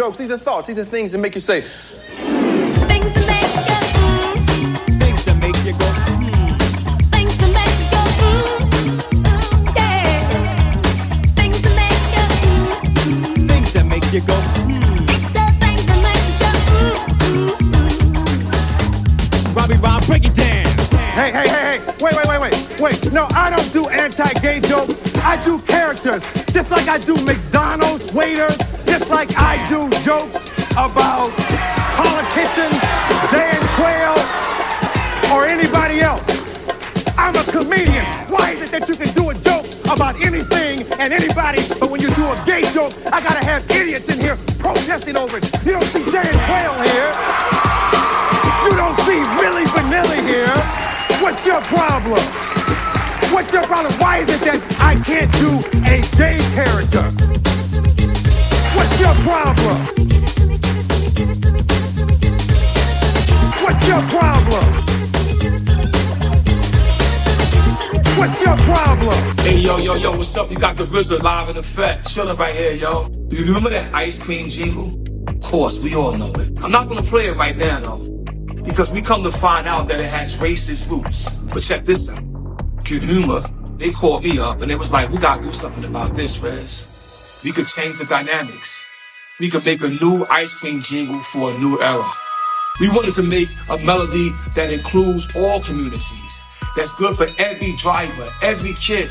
jokes. These are thoughts. These are things that make you say, Things to make you mm, Things that make you go, hmm. things to make you go mm, yeah. Things to make you Things that make you go, hmm. things that make you go Robbie Rob, break it down. Hey, hey, hey, hey, wait, wait, wait. No, I don't do anti-gay jokes. I do characters, just like I do McDonald's waiters, just like I do jokes about politicians, Dan Quayle, or anybody else. I'm a comedian. Why is it that you can do a joke about anything and anybody, but when you do a gay joke, I gotta have idiots in here protesting over it. You don't see Dan Quayle here. You don't see Milli Vanilli here. What's your problem? What's your problem? Why is it that I can't do a gay character? What's your problem? What's your problem? What's your problem? Hey yo yo yo, what's up? You got the RZA live in effect, chilling right here, yo. Do you remember that ice cream jingle? Of course, we all know it. I'm not gonna play it right now though, because we come to find out that it has racist roots. But check this out. Good humor. They called me up and it was like, we gotta do something about this, Rez. We could change the dynamics. We could make a new ice cream jingle for a new era. We wanted to make a melody that includes all communities, that's good for every driver, every kid.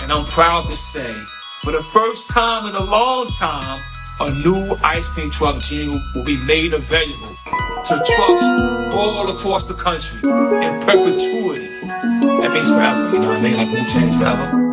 And I'm proud to say, for the first time in a long time, a new ice cream truck jingle will be made available to trucks all across the country in perpetuity. That means forever, you know what I mean? Like Wu Tang's forever.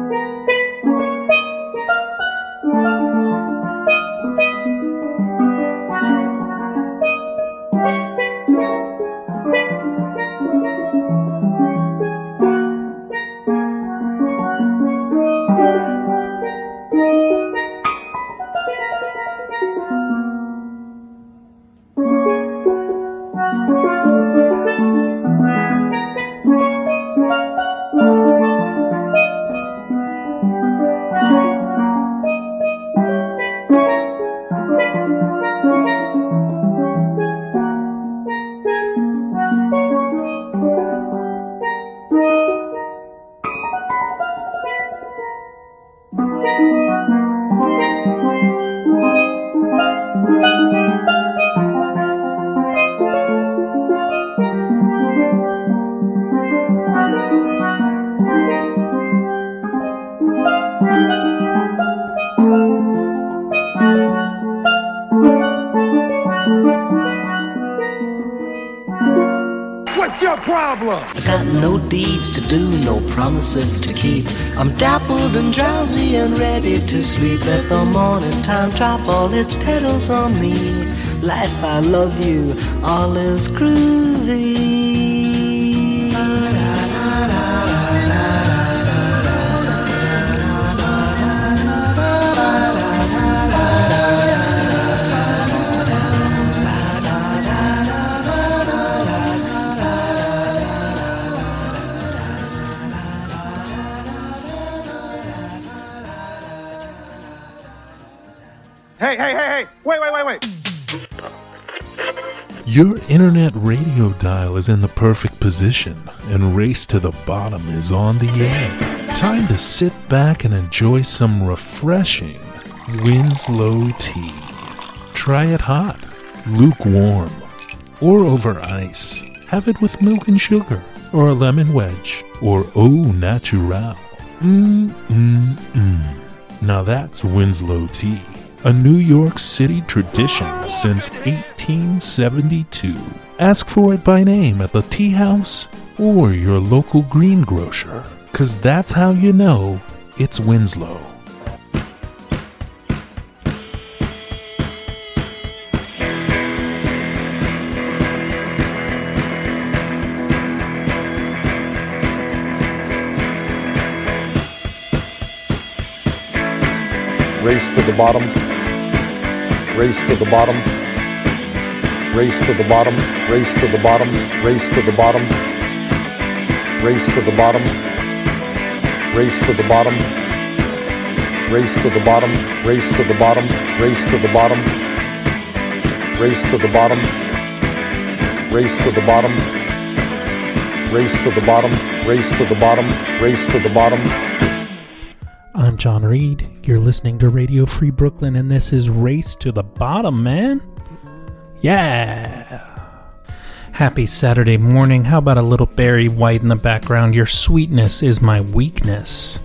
Promises to keep. I'm dappled and drowsy and ready to sleep. Let the morning time drop all its petals on me. Life, I love you, all is groovy. Hey, hey, hey, hey, wait, wait, wait, wait. Your internet radio dial is in the perfect position, and Race to the Bottom is on the air. Time to sit back and enjoy some refreshing Winslow tea. Try it hot, lukewarm, or over ice. Have it with milk and sugar, or a lemon wedge, or au natural. Mmm, mmm, mmm. Now that's Winslow tea, a New York City tradition since 1872. Ask for it by name at the tea house or your local greengrocer, cause that's how you know it's Winslow. Race to the bottom. Race to the bottom. Race to the bottom. Race to the bottom. Race to the bottom. Race to the bottom. Race to the bottom. Race to the bottom. Race to the bottom. Race to the bottom. race to the bottom, race to the bottom, race to the bottom, race to the bottom, race to the bottom. John Reed. You're listening to Radio Free Brooklyn, and this is Race to the Bottom, man. Yeah. Happy Saturday morning. How about a little Barry White in the background? Your sweetness is my weakness.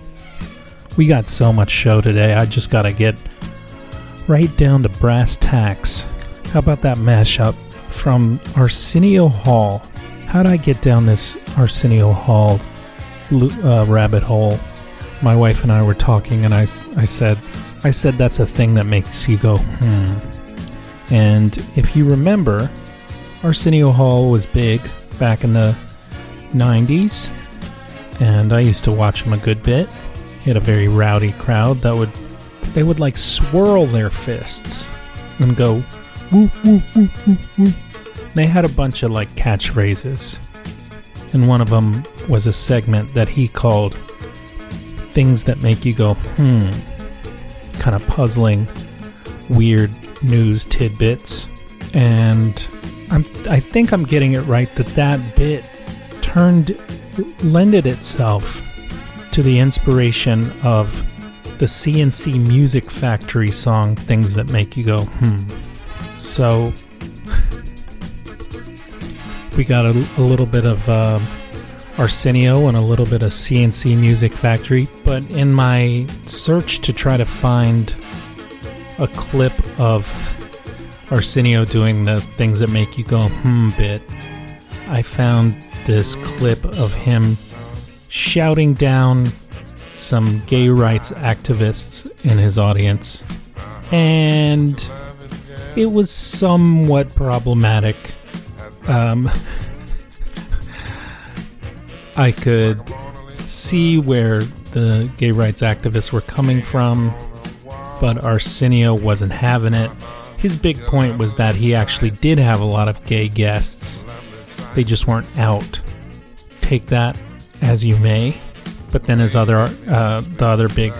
We got so much show today. I just got to get right down to brass tacks. How about that mashup from Arsenio Hall? How'd I get down this Arsenio Hall uh, rabbit hole? My wife and I were talking, and I, I said, I said that's a thing that makes you go, hmm. And if you remember, Arsenio Hall was big back in the 90s, and I used to watch him a good bit. He had a very rowdy crowd that would they would like swirl their fists and go woo woo woo woo woo. They had a bunch of like catchphrases. And one of them was a segment that he called things that make you go, hmm. Kind of puzzling, weird news tidbits. And I'm, I think I'm getting it right that that bit turned, lended itself to the inspiration of the C+C Music Factory song Things That Make You Go, hmm. So, we got a, a little bit of uh, Arsenio and a little bit of C+C Music Factory, but in my search to try to find a clip of Arsenio doing the things that make you go, hmm bit, I found this clip of him shouting down some gay rights activists in his audience, and it was somewhat problematic. Um, I could see where the gay rights activists were coming from, but Arsenio wasn't having it. His big point was that he actually did have a lot of gay guests, they just weren't out. Take that as you may. But then his other, uh, the other big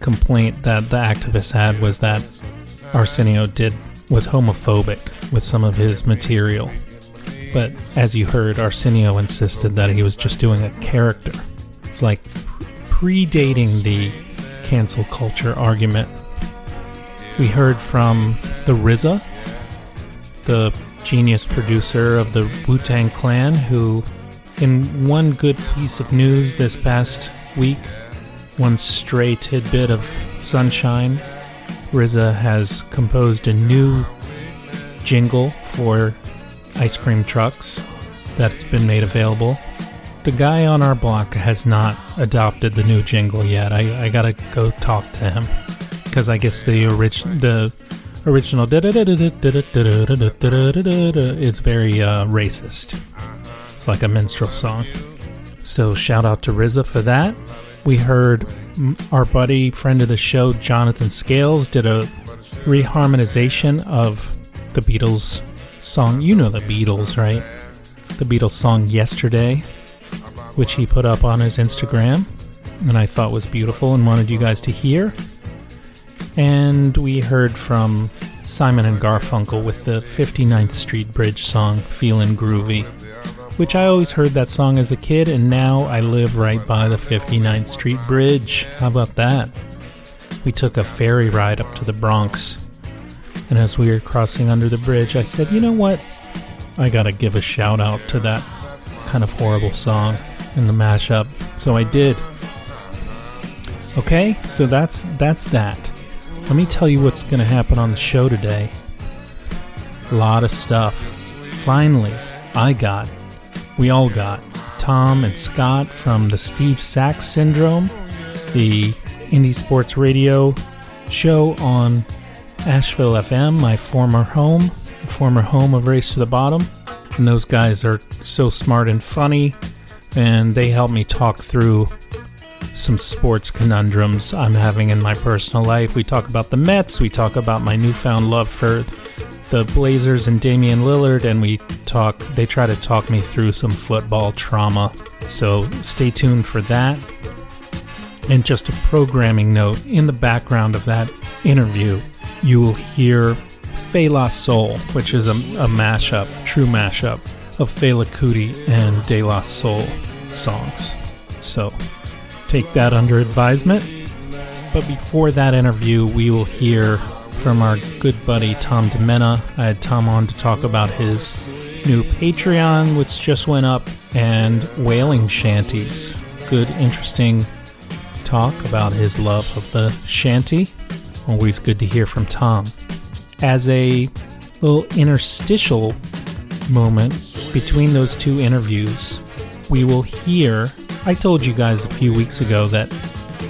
complaint that the activists had was that Arsenio did was homophobic with some of his material. But as you heard, Arsenio insisted that he was just doing a character. It's like predating the cancel culture argument. We heard from the RZA, the genius producer of the Wu Tang Clan, who in one good piece of news this past week, one stray tidbit of sunshine, RZA has composed a new jingle for ice cream trucks that's been made available. The guy on our block has not adopted the new jingle yet. I, I gotta go talk to him because I guess the orig- the original is very uh, racist. It's like a minstrel song. So shout out to RZA for that. We heard our buddy, friend of the show, Jonathan Scales, did a reharmonization of the Beatles song. You know the Beatles, right? The Beatles song Yesterday, which he put up on his Instagram, and I thought was beautiful and wanted you guys to hear. And we heard from Simon and Garfunkel with the 59th Street Bridge song, Feelin' Groovy which I always heard that song as a kid, and now I live right by the 59th Street Bridge. How about that? We took a ferry ride up to the Bronx, and as we were crossing under the bridge, I said, you know what? I gotta give a shout out to that kind of horrible song in the mashup. So I did. Okay, so that's that's that. Let me tell you what's gonna happen on the show today. A lot of stuff. Finally, I got we all got. Tom and Scott from the Steve Sax Syndrome, the Indie Sports Radio show on Asheville FM, my former home, former home of Race to the Bottom. And those guys are so smart and funny, and they help me talk through some sports conundrums I'm having in my personal life. We talk about the Mets, we talk about my newfound love for the Blazers and Damian Lillard, and we talk. They try to talk me through some football trauma. So stay tuned for that. And just a programming note in the background of that interview, you will hear Fela La Soul, which is a, a mashup, true mashup of Fela Kuti and De La Soul songs. So take that under advisement. But before that interview, we will hear from our good buddy Tom Dimenna. I had Tom on to talk about his new Patreon, which just went up, and whaling shanties. Good, interesting talk about his love of the shanty. Always good to hear from Tom. As a little interstitial moment between those two interviews, we will hear. I told you guys a few weeks ago that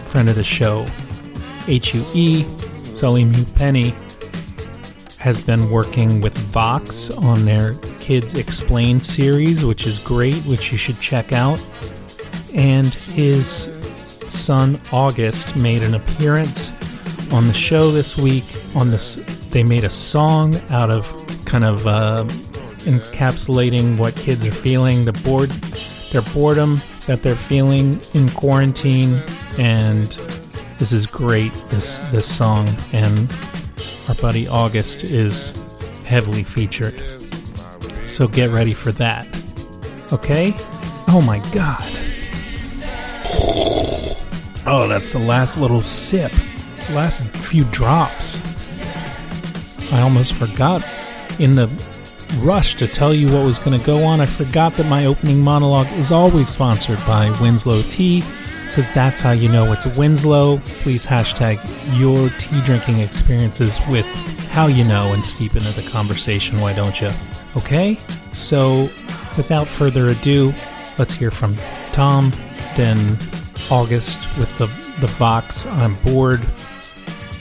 friend of the show, HUE, Sully Mew Penny, has been working with Vox on their Kids Explain series, which is great, which you should check out. And his son August made an appearance on the show this week. On this, they made a song out of kind of uh, encapsulating what kids are feeling, the bored, their boredom that they're feeling in quarantine, and this is great. This this song and our buddy August is heavily featured. So get ready for that. Okay? Oh my god. Oh, that's the last little sip. Last few drops. I almost forgot in the rush to tell you what was going to go on. I forgot that my opening monologue is always sponsored by Winslow Tea because that's how you know it's Winslow. Please hashtag your tea drinking experiences with how you know and steep into the conversation, why don't you? Okay? So, without further ado, let's hear from Tom, then August with the, the Vox I'm Bored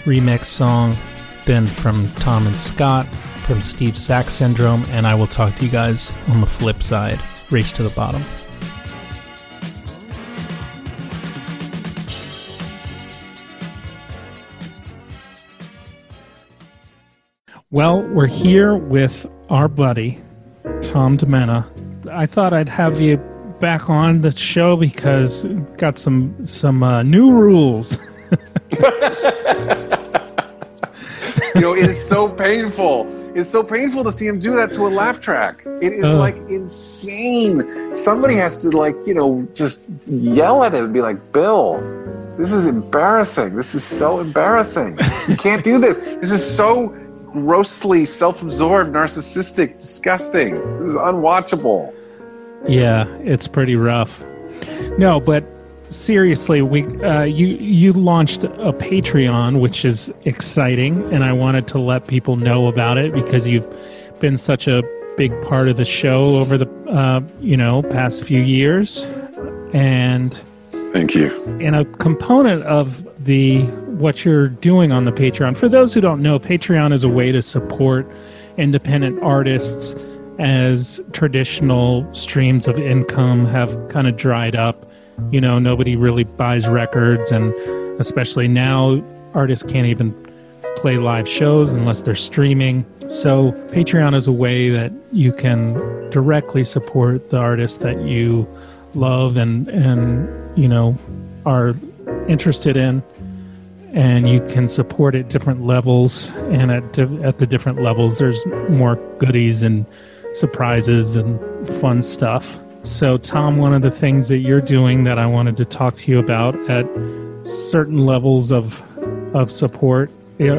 remix song, then from Tom and Scott from Steve Sax Syndrome, and I will talk to you guys on the flip side. Race to the bottom. Well, we're here with our buddy, Tom Dimenna. I thought I'd have you back on the show because got some some uh, new rules. you know, it is so painful. It's so painful to see him do that to a laugh track. It is Uh. like insane. Somebody has to like, you know, just yell at him and be like, Bill, this is embarrassing. This is so embarrassing. You can't do this. This is so grossly self-absorbed, narcissistic, disgusting. This is unwatchable. Yeah, it's pretty rough. No, but seriously, we uh, you you launched a Patreon, which is exciting, and I wanted to let people know about it because you've been such a big part of the show over the uh, you know past few years, and Thank you. and a component of the what you're doing on the Patreon. For those who don't know, Patreon is a way to support independent artists as traditional streams of income have kind of dried up. You know, nobody really buys records and especially now artists can't even play live shows unless they're streaming. So Patreon is a way that you can directly support the artists that you love and and you know are interested in and you can support at different levels and at at the different levels there's more goodies and surprises and fun stuff so tom one of the things that you're doing that i wanted to talk to you about at certain levels of of support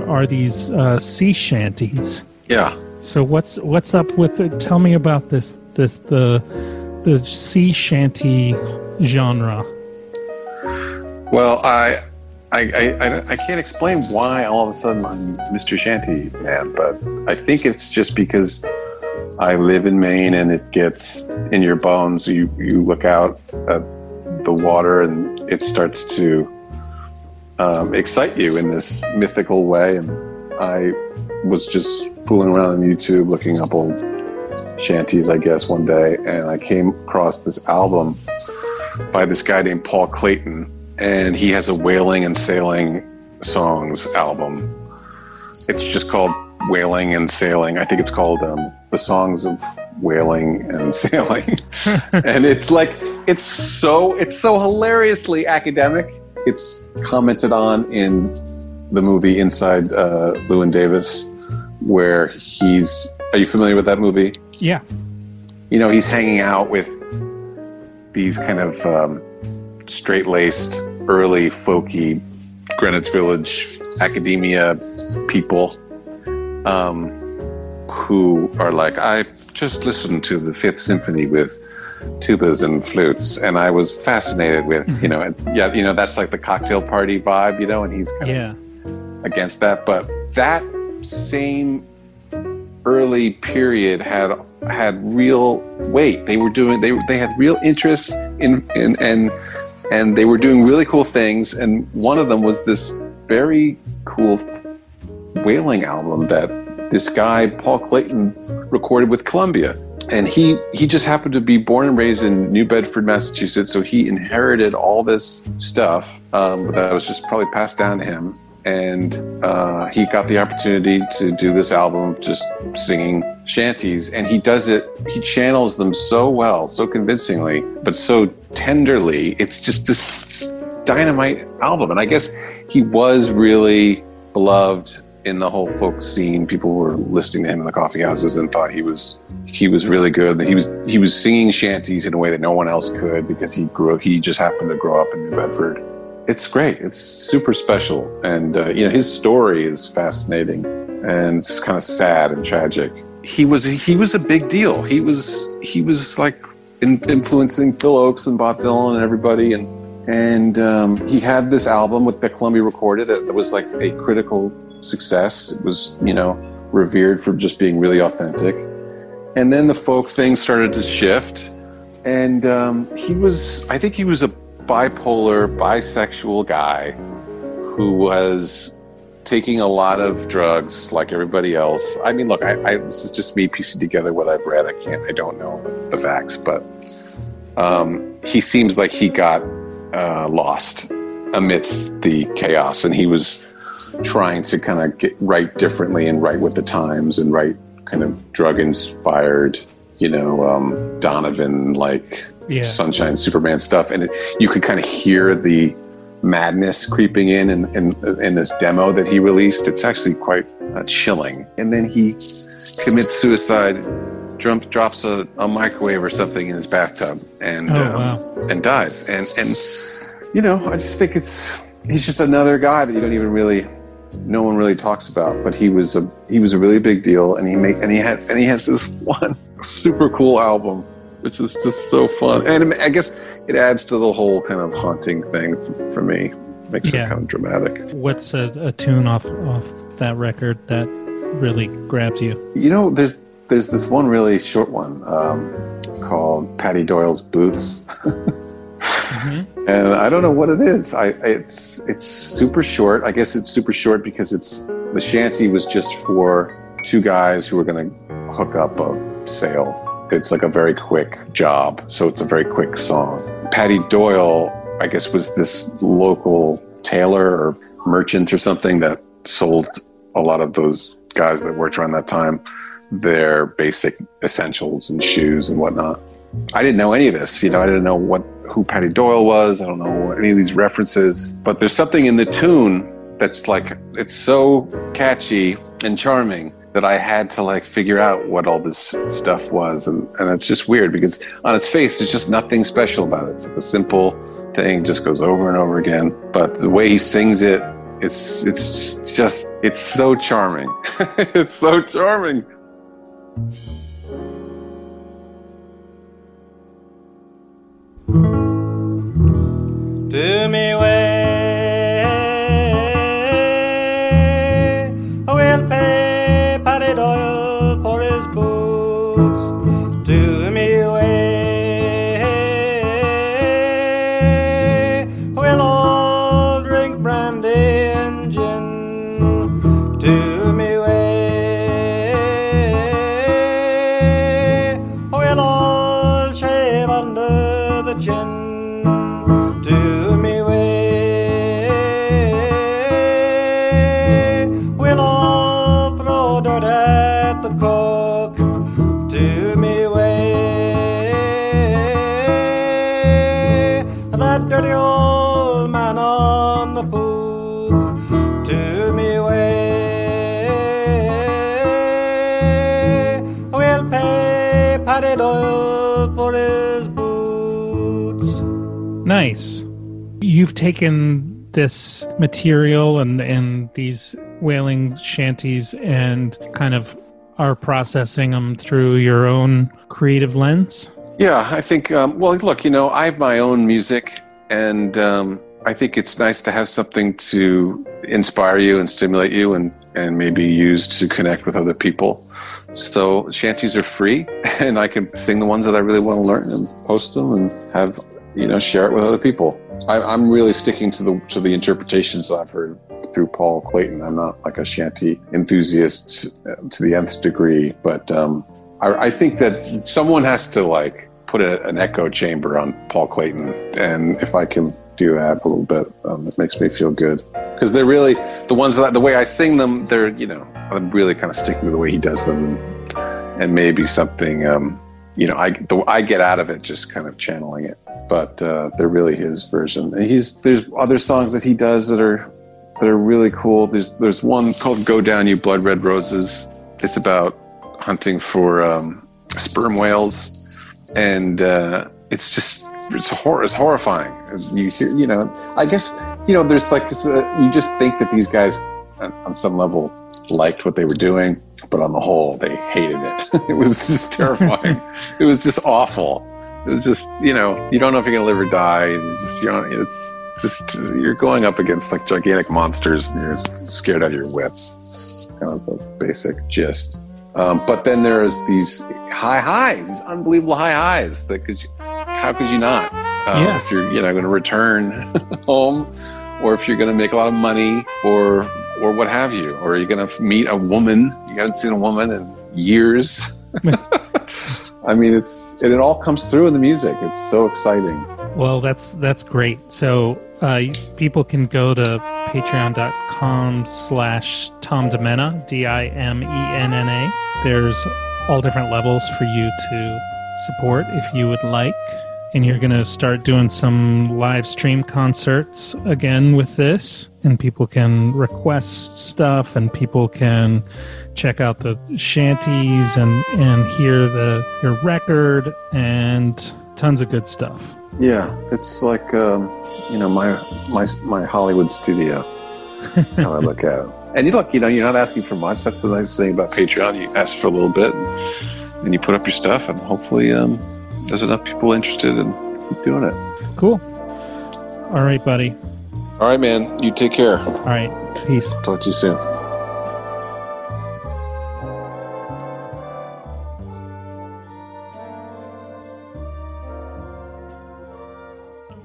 are these uh, sea shanties Yeah. so what's what's up with it tell me about this this the the sea shanty genre Well, I, I, I, I- I can't explain why all of a sudden I'm Mr. Shanty man, but I think it's just because I live in Maine and it gets in your bones. You you look out at the water and it starts to um, excite you in this mythical way. And I was just fooling around on YouTube looking up old shanties, I guess, one day, and I came across this album by this guy named Paul Clayton, and he has a whaling and sailing songs album. It's just called Whaling and Sailing. I think it's called um, the Songs of Whaling and Sailing, and it's like it's so it's so hilariously academic. It's commented on in the movie Inside uh, Llewyn Davis where he's. Are you familiar with that movie? Yeah. You know, he's hanging out with these kind of um, straight laced, early folky Greenwich Village academia people um, who are like, I just listened to the Fifth Symphony with tubas and flutes, and I was fascinated with, you know, and yeah, you know, that's like the cocktail party vibe, you know, and he's kind Yeah. of against that. But that same early period had had real weight. They were doing they they had real interest in in and and they were doing really cool things. And one of them was this very cool whaling album that this guy Paul Clayton recorded with Columbia. And he he just happened to be born and raised in New Bedford, Massachusetts, so he inherited all this stuff um, that was just probably passed down to him. And uh, he got the opportunity to do this album, just singing shanties, and he does it. He channels them so well, so convincingly, but so tenderly. It's just this dynamite album, and I guess he was really beloved in the whole folk scene. People were listening to him in the coffee houses and thought he was he was really good. He was he was singing shanties in a way that no one else could because he grew he just happened to grow up in New Bedford. It's great. It's super special, and uh, you know his story is fascinating and it's kind of sad and tragic. He was he was a big deal. He was he was like in, influencing Phil Ochs and Bob Dylan and everybody, and and um, he had this album with that Columbia recorded that, that was like a critical success. It was you know revered for just being really authentic, and then the folk thing started to shift, and um, he was I think he was a bipolar bisexual guy who was taking a lot of drugs like everybody else. I mean, look, I, I this is just me piecing together what I've read. I can't, I don't know the facts, but um, he seems like he got uh, lost amidst the chaos, and he was trying to kind of get write differently and write with the times and write kind of drug inspired, you know, um, Donovan like Yeah. Sunshine Superman stuff, and it, you could kind of hear the madness creeping in in, in in this demo that he released. It's actually quite uh, chilling. And then he commits suicide, jump, drops a, a microwave or something in his bathtub, and Oh, um, wow. and dies. And and you know, I just think it's he's just another guy that you don't even really no one really talks about. But he was a he was a really big deal, and he make and he had and he has this one super cool album, which is just so fun. And I guess it adds to the whole kind of haunting thing for, for me. Makes Yeah. it kind of dramatic. What's a, a tune off off that record that really grabs you? You know, there's there's this one really short one um, called Paddy Doyle's Boots, Mm-hmm. and I don't know what it is. I it's it's super short. I guess it's super short because it's the shanty was just for two guys who were going to hook up a sale. It's like a very quick job, so it's a very quick song. Paddy Doyle, I guess, was this local tailor or merchant or something that sold a lot of those guys that worked around that time their basic essentials and shoes and whatnot. I didn't know any of this. You know, I didn't know what who Paddy Doyle was. I don't know any of these references. But there's something in the tune that's like it's so catchy and charming that I had to like figure out what all this stuff was, and and it's just weird because on its face there's just nothing special about it. It's like a simple thing, just goes over and over again. But the way he sings it, it's it's just it's so charming. it's so charming. Do me way, You've taken this material and and these whaling shanties and kind of are processing them through your own creative lens. Yeah, I think. Um, well, look, you know, I have my own music, and um, I think it's nice to have something to inspire you and stimulate you, and and maybe use to connect with other people. So shanties are free, and I can sing the ones that I really want to learn and post them and have you know share it with other people. I, I'm really sticking to the to the interpretations that I've heard through Paul Clayton. I'm not like a shanty enthusiast to the nth degree, but um, I, I think that someone has to like put a, an echo chamber on Paul Clayton, and if I can do that a little bit, um, it makes me feel good because they're really the ones that the way I sing them. They're you know I'm really kind of sticking to the way he does them, and maybe something um, you know I the, I get out of it just kind of channeling it, but uh, they're really his version. And he's there's other songs that he does that are that are really cool. There's there's one called "Go Down, You Blood Red Roses." It's about hunting for um, sperm whales, and uh, it's just it's hor- it's horrifying. You hear, you know, I guess you know, there's like you just think that these guys on some level liked what they were doing, but on the whole, they hated it. it was just terrifying. it was just awful. It was just you know, you don't know if you're gonna live or die. And just you know, it's just you're going up against like gigantic monsters and you're scared out of your wits. It's kind of the basic gist. Um, but then there's these high highs, these unbelievable high highs. That could you, how could you not? Um, Yeah. If you're you know going to return home, or if you're going to make a lot of money, or or what have you, or are you're going to meet a woman you haven't seen a woman in years. I mean, it's and it all comes through in the music. It's so exciting. Well, that's that's great. So uh, people can go to patreon.com slash Tom Dimenna, D-I-M-E-N-N-A. There's all different levels for you to support if you would like. And you're going to start doing some live stream concerts again with this. And people can request stuff and people can check out the shanties and, and hear the your record and tons of good stuff. Yeah, it's like um, you know my my my Hollywood studio. That's how I look at it. And you look, you know, you're not asking for much. That's the nice thing about Patreon. You ask for a little bit, and, and you put up your stuff, and hopefully, um, there's enough people interested in doing it. Cool. All right, buddy. All right, man. You take care. All right. Peace. Talk to you soon.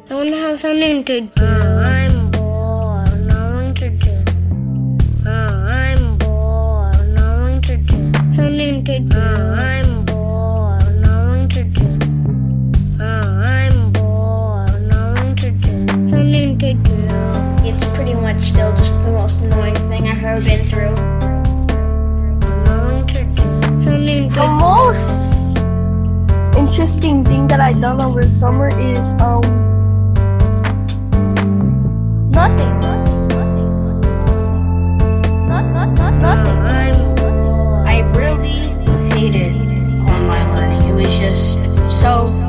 I want to have something to do. Uh, I'm bored. Nothing to do. Uh, I'm bored. Nothing to do. Something to do. I'm pretty still just the most annoying thing I've ever been through. Nothing to do. Something to The most interesting thing that I've done over the summer is um nothing. Not, not, not, nothing. I really hated online learning. It was just so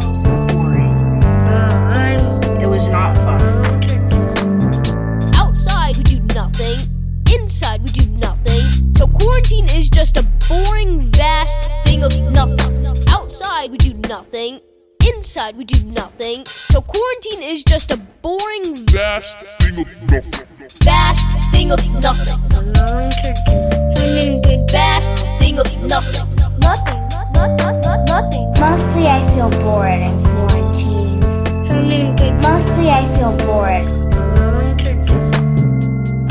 Inside, we do nothing. So quarantine is just a boring, vast thing of nothing. Vast thing of nothing. Vast thing of nothing. Nothing. Not, not, not, nothing. Mostly I feel bored in quarantine. Mostly I feel bored.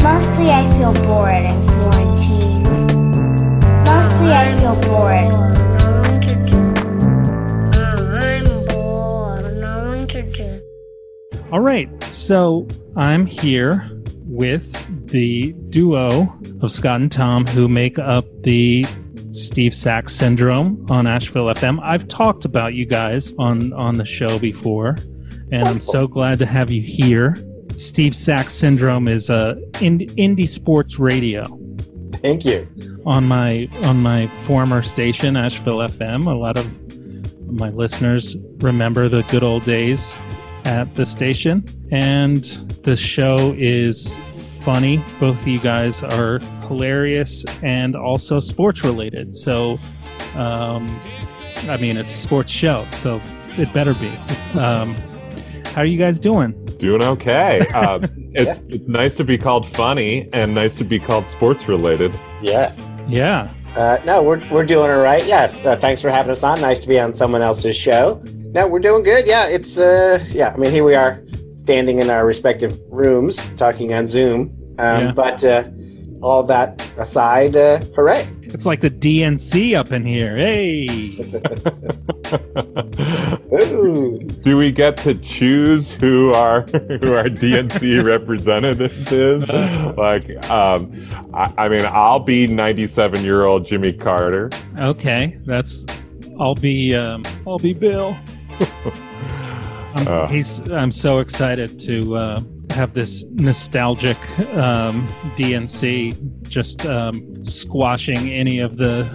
Mostly I feel bored in quarantine. Mostly I feel bored. All right. So I'm here with the duo of Scott and Tom who make up the Steve Sax syndrome on Asheville FM. I've talked about you guys on on the show before, and I'm so glad to have you here. Steve Sax syndrome is uh, a in, indie sports radio. Thank you. On my on my former station, Asheville FM, a lot of my listeners remember the good old days at the station, and the show is funny. Both of you guys are hilarious and also sports related. So, um, I mean, it's a sports show, so it better be. Um, how are you guys doing? Doing okay. Uh, it's it's nice to be called funny and nice to be called sports related. Yes. Yeah. Uh, no, we're, we're doing all right. Yeah. Uh, thanks for having us on. Nice to be on someone else's show. No, we're doing good. Yeah. It's, uh, yeah. I mean, here we are standing in our respective rooms talking on Zoom. Um, Yeah. But uh, all that aside, uh, hooray. It's like the DNC up in here. Hey. Do we get to choose who our who our DNC representative is? Like, um, I, I mean, I'll be 97 year old Jimmy Carter. Okay, that's. I'll be. Um, I'll be Bill. I'm, Uh. he's. I'm so excited to uh, have this nostalgic um, DNC just um, squashing any of the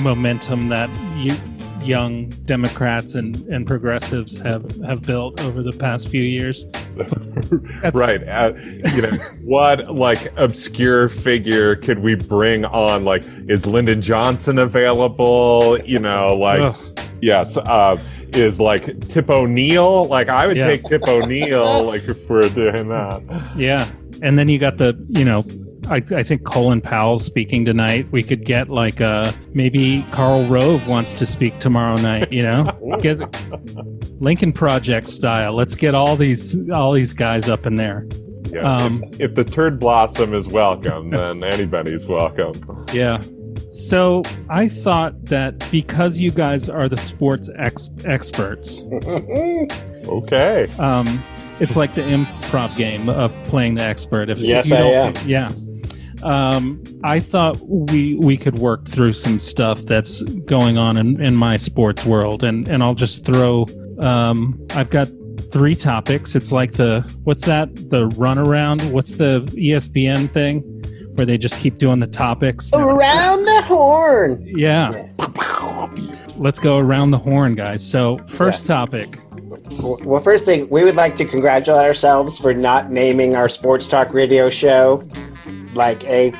momentum that you, young Democrats and, and progressives have have built over the past few years. right. Uh, you know, what like obscure figure could we bring on? Like, is Lyndon Johnson available? You know, like, Ugh. yes. Uh, is like Tip O'Neill? Like, I would Yeah. take Tip O'Neill. like, if we're doing that. Yeah, and then you got the you know. I, I think Colin Powell's speaking tonight. We could get like uh maybe Karl Rove wants to speak tomorrow night. You know, get Lincoln Project style. Let's get all these all these guys up in there. Yeah. Um, if, if the turd blossom is welcome, then anybody's welcome. Yeah. So I thought that because you guys are the sports ex- experts, Okay. um, it's like the improv game of playing the expert. If, Yes, you I am. Yeah. Um, I thought we we could work through some stuff that's going on in, in my sports world, and and I'll just throw. Um, I've got three topics. It's like the what's that? The runaround. What's the ESPN thing where they just keep doing the topics? Around the horn. Yeah. Let's go around the horn, guys. So, first topic. Well, first thing, we would like to congratulate ourselves for not naming our sports talk radio show like a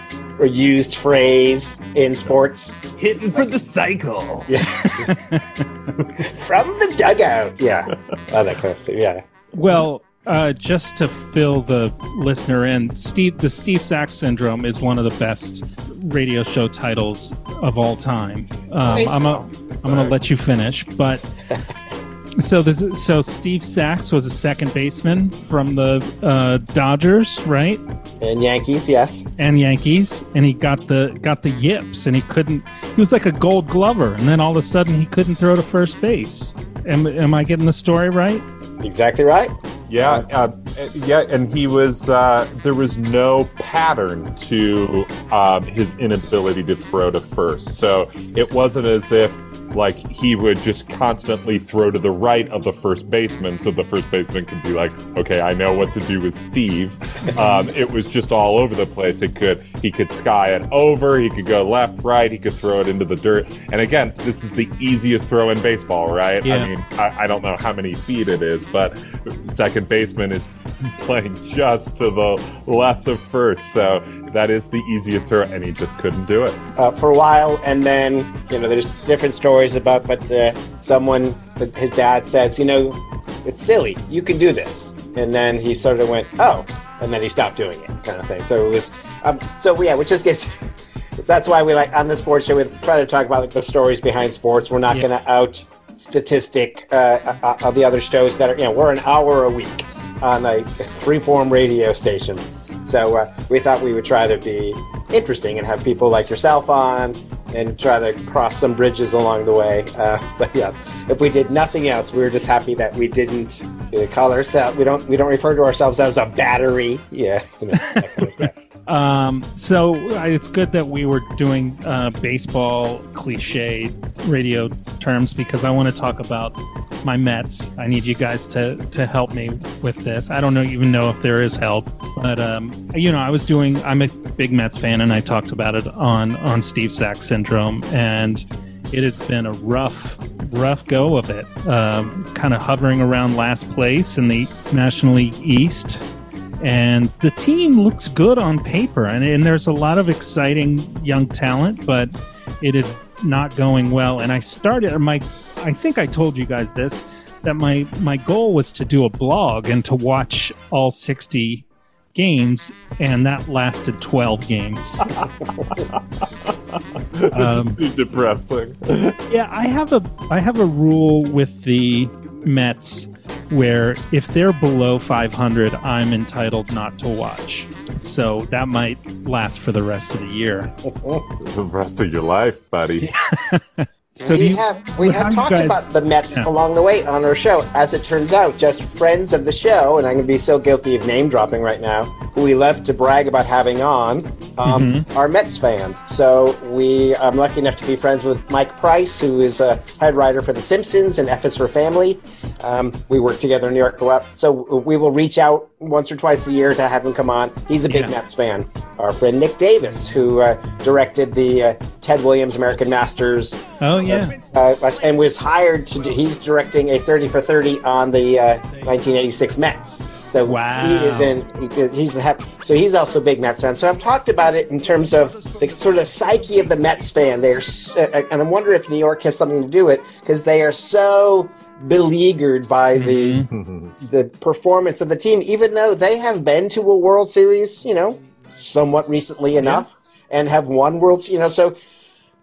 used phrase in sports. Hitting for the cycle. Yeah. From the dugout. Yeah. All that kind of stuff. Yeah. Well, uh, just to fill the listener in, Steve, the Steve Sax syndrome is one of the best radio show titles of all time. Um, I'm a, I'm going to let you finish, but so this, so Steve Sax was a second baseman from the uh, Dodgers, right? And Yankees, yes. And Yankees, and he got the got the yips, and he couldn't. He was like a Gold Glover, and then all of a sudden he couldn't throw to first base. Am, am I getting the story right? Exactly right. Yeah, uh, yeah, and he was. Uh, there was no pattern to um, his inability to throw to first, so it wasn't as if like he would just constantly throw to the right of the first baseman, so the first baseman could be like, "Okay, I know what to do with Steve." Um, it was just all over the place. It could he could sky it over, he could go left, right, he could throw it into the dirt. And again, this is the easiest throw in baseball, right? Yeah. I mean, I, I don't know how many feet it is, but second baseman is playing just to the left of first, so that is the easiest throw, and he just couldn't do it. uh, for a while, and then you know, there's different stories about. But uh, someone, his dad says, you know, it's silly. You can do this, and then he sort of went, oh, and then he stopped doing it, kind of thing. So it was, um, so yeah, which just gets. that's why we like on the sports show we try to talk about like the stories behind sports. We're not Yeah. going to out statistic uh, uh, of the other shows that are you know we're an hour a week on a freeform radio station. So uh, we thought we would try to be interesting and have people like yourself on and try to cross some bridges along the way. Uh, but yes, if we did nothing else, we were just happy that we didn't uh, call ourselves. We don't. We don't refer to ourselves as a battery. Yeah. you know, Um, so it's good that we were doing uh, baseball cliche radio terms because I want to talk about my Mets. I need you guys to to help me with this. I don't know even know if there is help, but um, you know, I was doing. I'm a big Mets fan, and I talked about it on on Steve Sax syndrome, and it has been a rough, rough go of it. Um, kind of hovering around last place in the National League East. And the team looks good on paper, and, and there's a lot of exciting young talent, but it is not going well. And I started my, I think I told you guys this, that my my goal was to do a blog and to watch all 60 games, and that lasted 12 games. um, depressing. yeah, I have a I have a rule with the Mets where if they're below 500, I'm entitled not to watch. So that might last for the rest of the year. the rest of your life, buddy. So we you- have we have talked guys- about the Mets Yeah. along the way on our show. As it turns out, just friends of the show, and I'm going to be so guilty of name dropping right now, who we love to brag about having on, um, Mm-hmm. are Mets fans. So we, I'm lucky enough to be friends with Mike Price, who is a head writer for The Simpsons and F is for Family. Um, we work together in New York. Well, So we will reach out once or twice a year to have him come on. He's a big Yeah. Mets fan. Our friend Nick Davis, who uh, directed the uh, Ted Williams American Masters Oh yeah. uh, and was hired to do, he's directing a 30 for 30 on the uh, 1986 Mets. So Wow. he is in. he- He's a so he's also a big Mets fan. So I've talked about it in terms of the sort of psyche of the Mets fan. They're s- uh, and I wonder if New York has something to do with it because they are so beleaguered by the mm-hmm. the performance of the team, even though they have been to a World Series, you know, somewhat recently enough, and have won Worlds, you know, so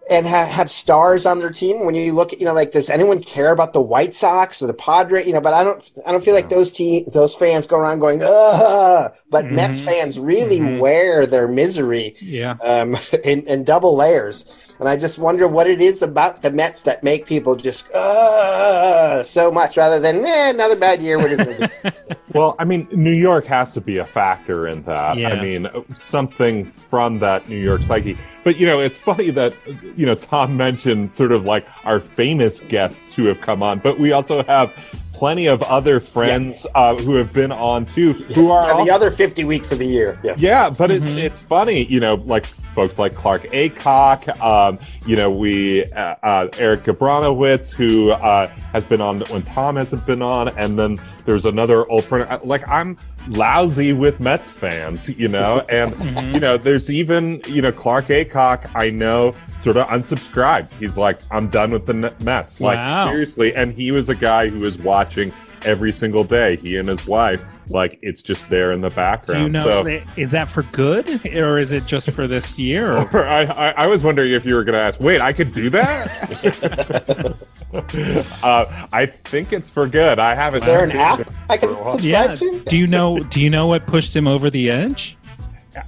and ha- have stars on their team. When you look at, you know, like, does anyone care about the White Sox or the Padre? You know, but I don't, I don't feel like those te- those fans go around going, ugh. But Mets mm-hmm. fans really mm-hmm. wear their misery Yeah. um, in, in double layers. And I just wonder what it is about the Mets that make people just uh, so much rather than eh, another bad year. What is it? Well, I mean, New York has to be a factor in that. Yeah. I mean, something from that New York psyche. But, you know, it's funny that, you know, Tom mentioned sort of like our famous guests who have come on, but we also have plenty of other friends uh, who have been on too, who are the other 50 weeks of the year. Yes. yeah, but Mm-hmm. it's it's funny, you know, like folks like Clark Acock, um, you know, we uh, uh, Eric Gabronowitz, who uh, has been on when Tom hasn't been on, and then there's another old friend. uh, Like I'm lousy with Mets fans, you know, and Mm-hmm. you know, there's even you know Clark Acock. I know sort of unsubscribed. He's like, I'm done with the Mets. Like Wow. seriously, and he was a guy who was watching. Every single day, he and his wife, like it's just there in the Do background. you know so, is that for good or is it just for this year? Or? or I, I, I was wondering if you were going to ask, wait, I could do that? uh, I think it's for good. I haven't. Is there an app I can a subscribe Yeah. to? Do you know? Do you know what pushed him over the edge?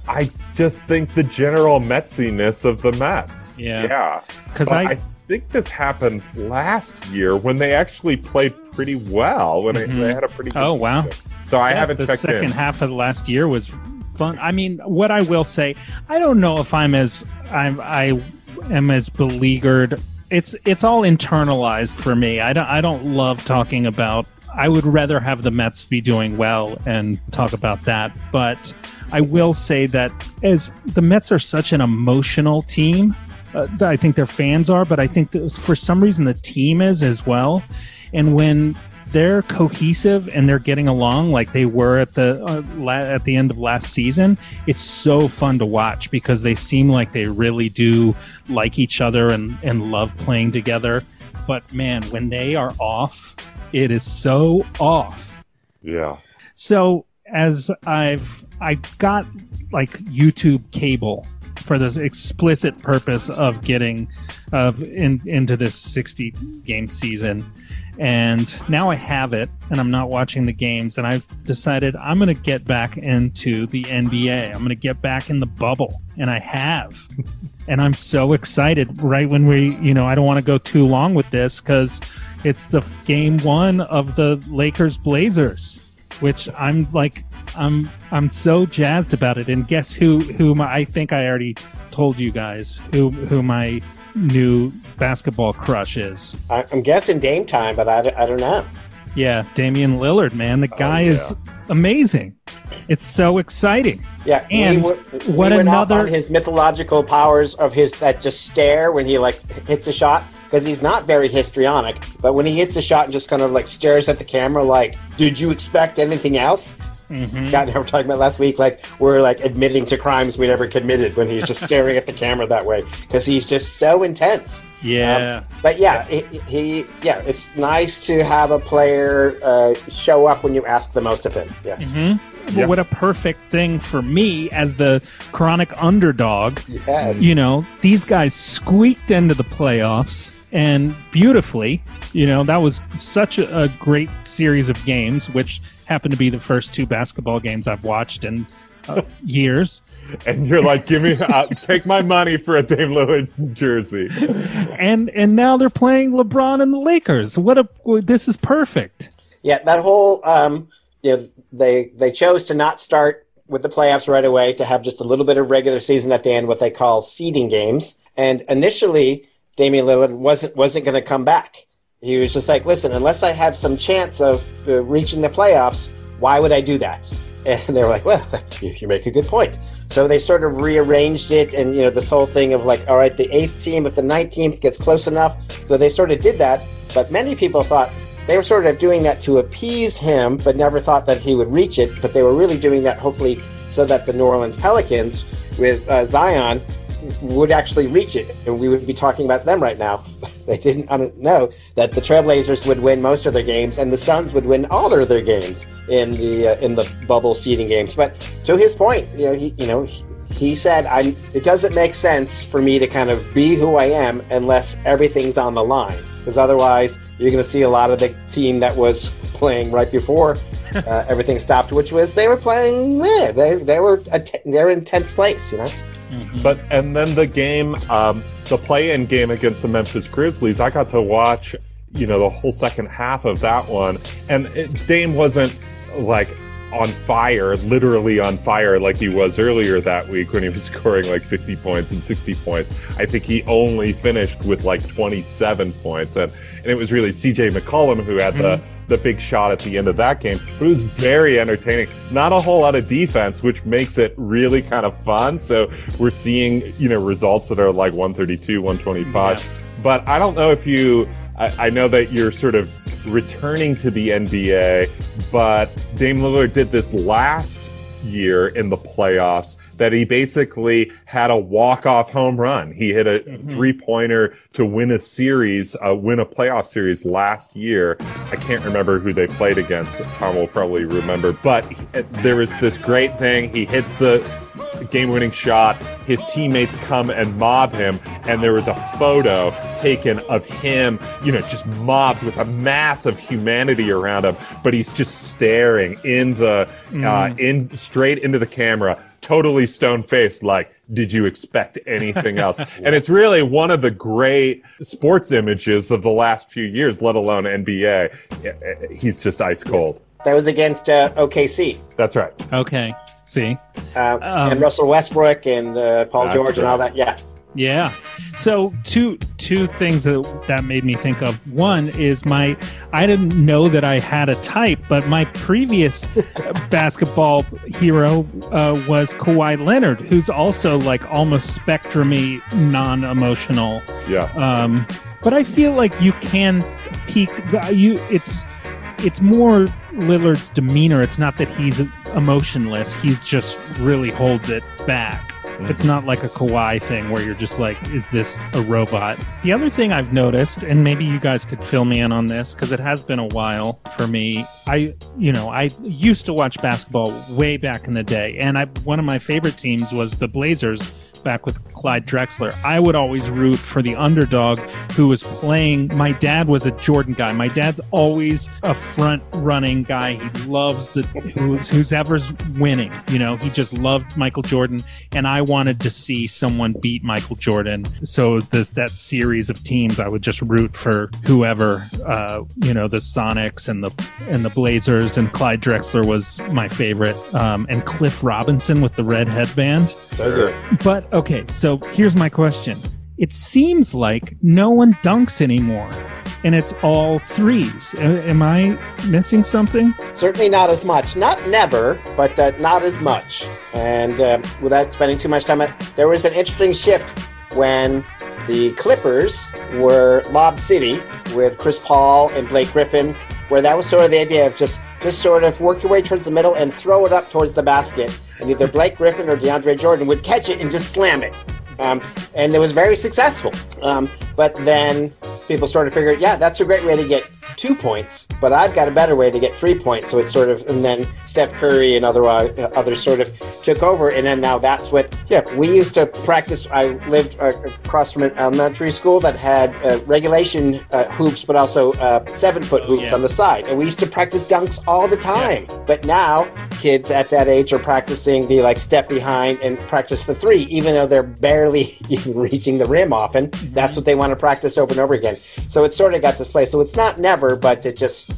I just think the general Metsiness of the Mets. Yeah. Yeah. 'Cause But I- I think this happened last year when they actually played pretty well. When they- Mhm. they had a pretty good Oh wow! season. So I Yeah, haven't the checked second in. half of last year was fun. I mean, what I will say, I don't know if I'm as I'm I am as beleaguered. It's it's all internalized for me. I don't I don't love talking about. I would rather have the Mets be doing well and talk about that. But I will say that as the Mets are such an emotional team, uh, I think their fans are, but I think for some reason the team is as well. And when they're cohesive and they're getting along like they were at the uh, la- at the end of last season, it's so fun to watch because they seem like they really do like each other and and love playing together. But man, when they are off, it is so off. Yeah. So as I've I got like YouTube cable for this explicit purpose of getting of in, into this 60 game season and now I have it and I'm not watching the games and I've decided I'm going to get back into the NBA. I'm going to get back in the bubble and I have. and I'm so excited right when we, you know, I don't want to go too long with this cuz it's the game 1 of the Lakers Blazers, which I'm like I'm I'm so jazzed about it and guess who who my, I think I already told you guys who who my new basketball crush is. I, I'm guessing Dame time, but I, don't- I don't know. Yeah, Damian Lillard, man, the oh, guy is amazing. It's so exciting. Yeah, and we, w- we what went another on his mythological powers of his that just stare when he like hits a shot because he's not very histrionic, but when he hits a shot and just kind of like stares at the camera, like, did you expect anything else? Mhm. Scott and I were talking about last week, like we're like admitting to crimes we never committed when he's just staring at the camera that way because he's just so intense. Yeah. Um, but yeah, he, he yeah, it's nice to have a player uh, show up when you ask the most of him. Yes. Well, what a perfect thing for me as the chronic underdog. Yes. You know, these guys squeaked into the playoffs and beautifully. You know, that was such a, a great series of games, which happened to be the first two basketball games I've watched in uh, years. And you're like, give me, uh, take my money for a Dame Lillard jersey. And and now they're playing LeBron and the Lakers. What a this is perfect. Yeah, that whole um, you know they they chose to not start with the playoffs right away to have just a little bit of regular season at the end, what they call seeding games. And initially, Damian Lillard wasn't wasn't going to come back. He was just like, listen, unless I have some chance of uh, reaching the playoffs, why would I do that? And they were like, well, you, you make a good point. So they sort of rearranged it, and you know this whole thing of like, all right, the eighth team, if the nineteenth gets close enough, so they sort of did that. But many people thought they were sort of doing that to appease him, but never thought that he would reach it. But they were really doing that hopefully so that the New Orleans Pelicans with uh, Zion would actually reach it, and we would be talking about them right now. they didn't know that the Trailblazers would win most of their games, and the Suns would win all of their games in the uh, in the bubble seeding games. But to his point, you know, he you know he said, "I'm." It doesn't make sense for me to kind of be who I am unless everything's on the line, because otherwise you're going to see a lot of the team that was playing right before uh, everything stopped, which was they were playing. Eh, they they were a t- they're in tenth place, you know. But and then the game, um, the play-in game against the Memphis Grizzlies, I got to watch, you know, the whole second half of that one, and it, Dame wasn't like on fire, literally on fire like he was earlier that week when he was scoring like 50 points and 60 points. I think he only finished with like 27 points, and and it was really C.J. McCollum who had the mm-hmm. the big shot at the end of that game. But it was very entertaining. Not a whole lot of defense, which makes it really kind of fun. So we're seeing, you know, results that are like 132, 125. But I don't know if you, I, I know that you're sort of returning to the NBA, but Dame Lillard did this last year in the playoffs that he basically had a walk-off home run. He hit a three-pointer to win a series, uh, win a playoff series last year. I can't remember who they played against. Tom will probably remember, but he- there was this great thing. He hits the game-winning shot. His teammates come and mob him, and there was a photo taken of him, you know, just mobbed with a mass of humanity around him. But he's just staring in the, uh, Mm. in straight into the camera, totally stone faced, like, did you expect anything else? and it's really one of the great sports images of the last few years, let alone NBA. He's just ice cold. That was against uh, OKC. That's right. Okay. See? Uh, Um, and Russell Westbrook and uh, Paul That's George and all that. Yeah. Yeah. So two two things that that made me think of. One is my I didn't know that I had a type, but my previous basketball hero uh, was Kawhi Leonard, who's also like almost spectrumy, non-emotional. Yeah. Um, but I feel like you can peak. You it's it's more Lillard's demeanor. It's not that he's emotionless. He just really holds it back. Mm-hmm. It's not like a Kawhi thing where you're just like, is this a robot? The other thing I've noticed, and maybe you guys could fill me in on this because it has been a while for me. I, you know, I used to watch basketball way back in the day, and I one of my favorite teams was the Blazers back with Clyde Drexler. I would always root for the underdog who was playing. My dad was a Jordan guy. My dad's always a front running guy. He loves the who's, who's ever's winning. You know, he just loved Michael Jordan, and I wanted to see someone beat Michael Jordan. So this that series of teams, I would just root for whoever. Uh, you know, the Sonics and the and the Blazers, and Clyde Drexler was my favorite, um, and Cliff Robinson with the red headband. So good. But okay, so here's my question. It seems like no one dunks anymore. and it's all threes. A- am I missing something? Certainly not as much. Not never, but uh, not as much. And uh, without spending too much time, there was an interesting shift when the Clippers were Lob City with Chris Paul and Blake Griffin, where that was sort of the idea of just just sort of work your way towards the middle and throw it up towards the basket, and either Blake Griffin or DeAndre Jordan would catch it and just slam it. Um, and it was very successful. Um, but then people started figuring, yeah, that's a great way to get two points, but I've got a better way to get three points. So it's sort of, and then Steph Curry and other uh, others sort of took over, and then now that's what. Yeah, we used to practice. I lived uh, across from an elementary school that had uh, regulation uh, hoops, but also uh, seven foot hoops yeah. on the side, and we used to practice dunks all the time. But now kids at that age are practicing the like step behind and practice the three, even though they're barely even reaching the rim often. Mm-hmm. That's what they want to practice over and over again. So it sort of got displaced. So it's not never, but it just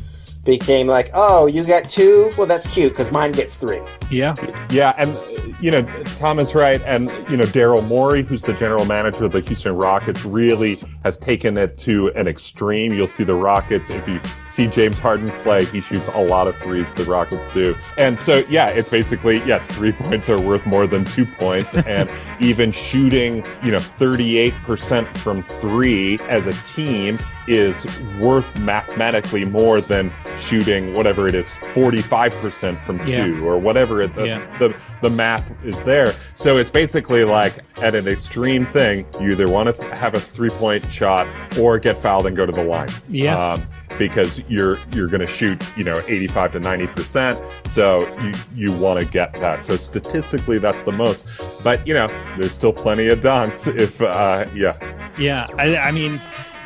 became like, oh, you got two? Well, that's cute because mine gets three. Yeah. Yeah, and you know, Tom is right, and you know, Daryl Morey, who's the general manager of the Houston Rockets, really has taken it to an extreme. You'll see the Rockets if you see James Harden play, he shoots a lot of threes. The Rockets do, and so yeah, it's basically yes, three points are worth more than two points, and even shooting, you know, thirty-eight percent from three as a team is worth mathematically more than shooting whatever it is 45% from Yeah. two or whatever it, the, Yeah. the the math is there. So it's basically like at an extreme thing you either want to have a three point shot or get fouled and go to the line. Yeah. um, because you're you're going to shoot you know 85 to 90 percent. So you you want to get that. So statistically that's the most. But you know there's still plenty of dunks if uh yeah. Yeah, I, I mean,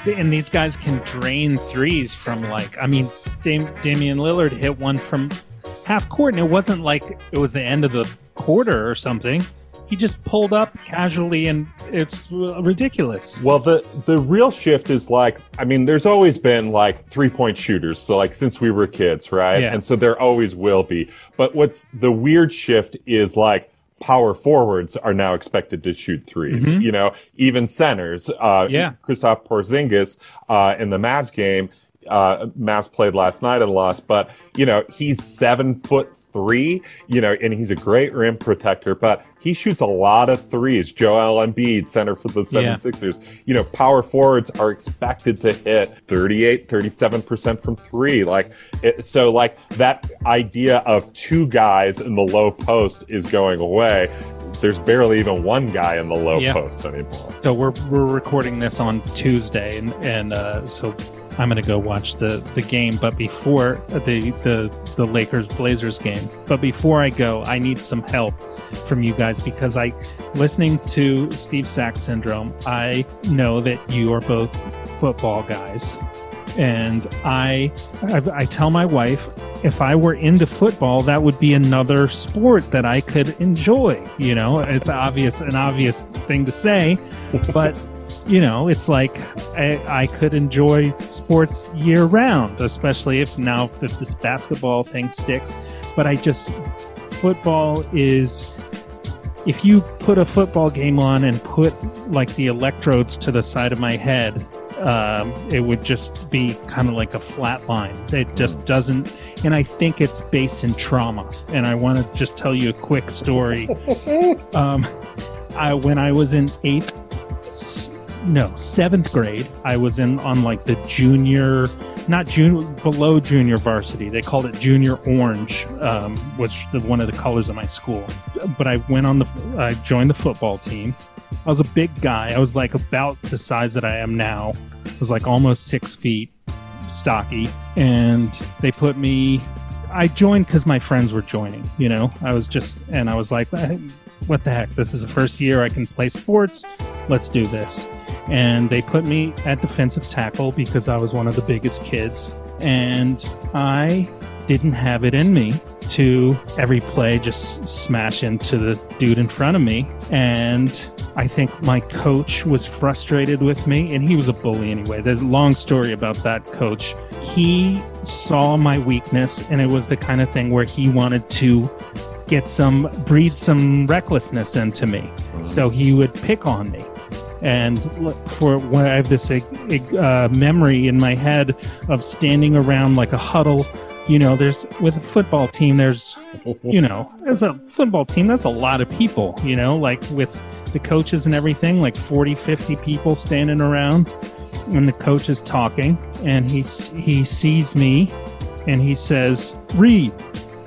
and these guys can drain threes from like, I mean, Dam- Damian Lillard hit one from half court, and it wasn't like it was the end of the quarter or something. He just pulled up casually, and it's ridiculous. Well, the the real shift is like, I mean, there's always been like three point shooters. So like since we were kids, right? Yeah. And so there always will be. But what's the weird shift is like power forwards are now expected to shoot 3s Mhm. You know, even centers. Uh, Yeah. Kristaps Porzingis uh, in the Mavs game. Uh, Mavs played last night and lost, but you know he's seven foot three. You know, and he's a great rim protector, but he shoots a lot of threes. Joel Embiid, center for the Yeah. 76ers. You know, power forwards are expected to hit 38, 37% from three. Like, it, so like that idea of two guys in the low post is going away. There's barely even one guy in the low Yeah. post anymore. So we're we're recording this on Tuesday, and and uh, so I'm gonna go watch the the game. But before the the the Lakers Blazers game, but before I go, I need some help from you guys because I listening to Steve Sax syndrome. I know that you are both football guys, and I I, I tell my wife if I were into football, that would be another sport that I could enjoy. You know, it's obvious an obvious thing to say, but you know, it's like I, I could enjoy sports year round, especially if now if this basketball thing sticks. But I just football is if you put a football game on and put like the electrodes to the side of my head, um, it would just be kind of like a flat line. It just doesn't, and I think it's based in trauma. And I want to just tell you a quick story. um, I when I was in eighth, no seventh grade, I was in on like the junior, not junior, below junior varsity. They called it junior orange, um, which the one of the colors of my school. But I went on the, I joined the football team. I was a big guy. I was like about the size that I am now. I was like almost six feet, stocky, and they put me. I joined because my friends were joining. You know, I was just, and I was like, "Eh, "What the heck? This is the first year I can play sports. Let's do this." And they put me at defensive tackle because I was one of the biggest kids, and I didn't have it in me to every play just smash into the dude in front of me. And I think my coach was frustrated with me, and he was a bully anyway. There's a long story about that coach. He saw my weakness, and it was the kind of thing where he wanted to get some, breed some recklessness into me. Mm-hmm. So he would pick on me. And for when I have this uh, memory in my head of standing around like a huddle, you know, there's with a football team, there's, you know, as a football team, that's a lot of people, you know, like with the coaches and everything, like 40, 50 people standing around and the coach is talking and he, he sees me and he says, Reed,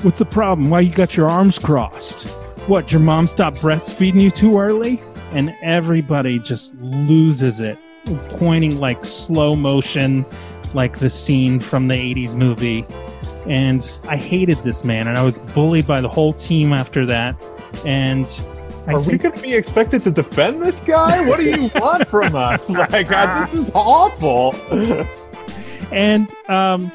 what's the problem? Why you got your arms crossed? What, your mom stopped breastfeeding you too early? And everybody just loses it, pointing like slow motion, like the scene from the 80s movie. And I hated this man, and I was bullied by the whole team after that. And I Are we going to be expected to defend this guy? What do you want from us? Like, this is awful. and um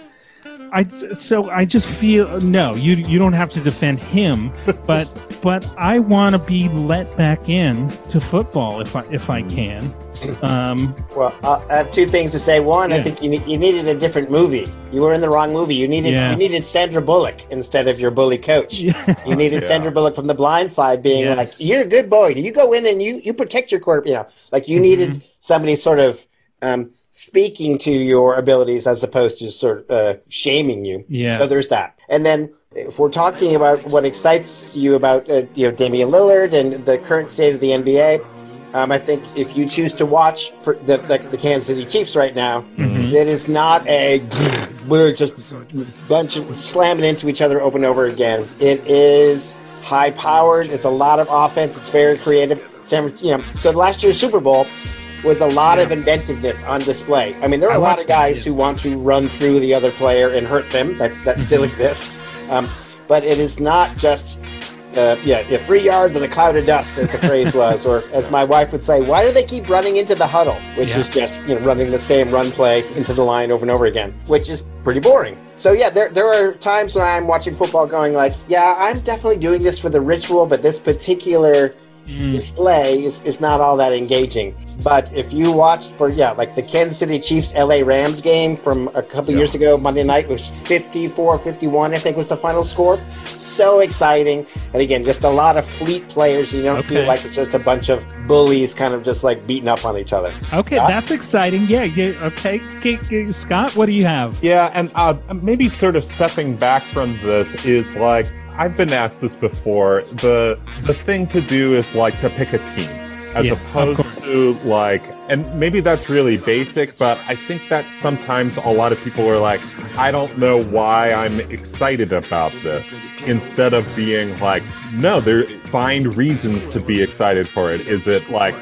I so I just feel no, you you don't have to defend him, but but I want to be let back in to football if I if I can. Um, Well, I have two things to say. One, I think you, ne- you needed a different movie. You were in the wrong movie. You needed Yeah. you needed Sandra Bullock instead of your bully coach. You needed Yeah. Sandra Bullock from The Blind Side, being Yes. like, "You're a good boy. Do you go in and you you protect your quarter." You know, like Mm-hmm. you needed somebody sort of um, speaking to your abilities as opposed to sort of uh, shaming you. Yeah. So there's that. And then if we're talking about what excites you about uh, you know Damian Lillard and the current state of the NBA, um, I think if you choose to watch for the, the, the Kansas City Chiefs right now, Mhm. it is not a we're just bunch of slamming into each other over and over again. It is high powered. It's a lot of offense. It's very creative. San Francisco, you know, so last year's Super Bowl was a lot of inventiveness on display. I mean, there are I a lot of watched that, guys who want to run through the other player and hurt them. That that still Mm-hmm. exists. Um, but it is not just uh, yeah, yeah, three yards and a cloud of dust, as the phrase was, or as my wife would say, why do they keep running into the huddle? Which Yeah. is just you know running the same run play into the line over and over again, which is pretty boring. So yeah, there there are times when I'm watching football, going like, yeah, I'm definitely doing this for the ritual, but this particular display is, is not all that engaging. But if you watched for yeah, like the Kansas City Chiefs LA Rams game from a couple years ago, Monday night was 54-51, I think was the final score. So exciting. And again, just a lot of fleet players. You don't feel like it's just a bunch of bullies kind of just like beating up on each other. okay, Scott? that's exciting. Yeah, yeah. Okay, okay, okay. Scott, what do you have? Yeah, and uh, maybe sort of stepping back from this is like I've been asked this before. The the thing to do is like to pick a team as Yeah, opposed to like and maybe that's really basic, but I think that sometimes a lot of people are like, I don't know why I'm excited about this. Instead of being like, no, there find reasons to be excited for it. Is it like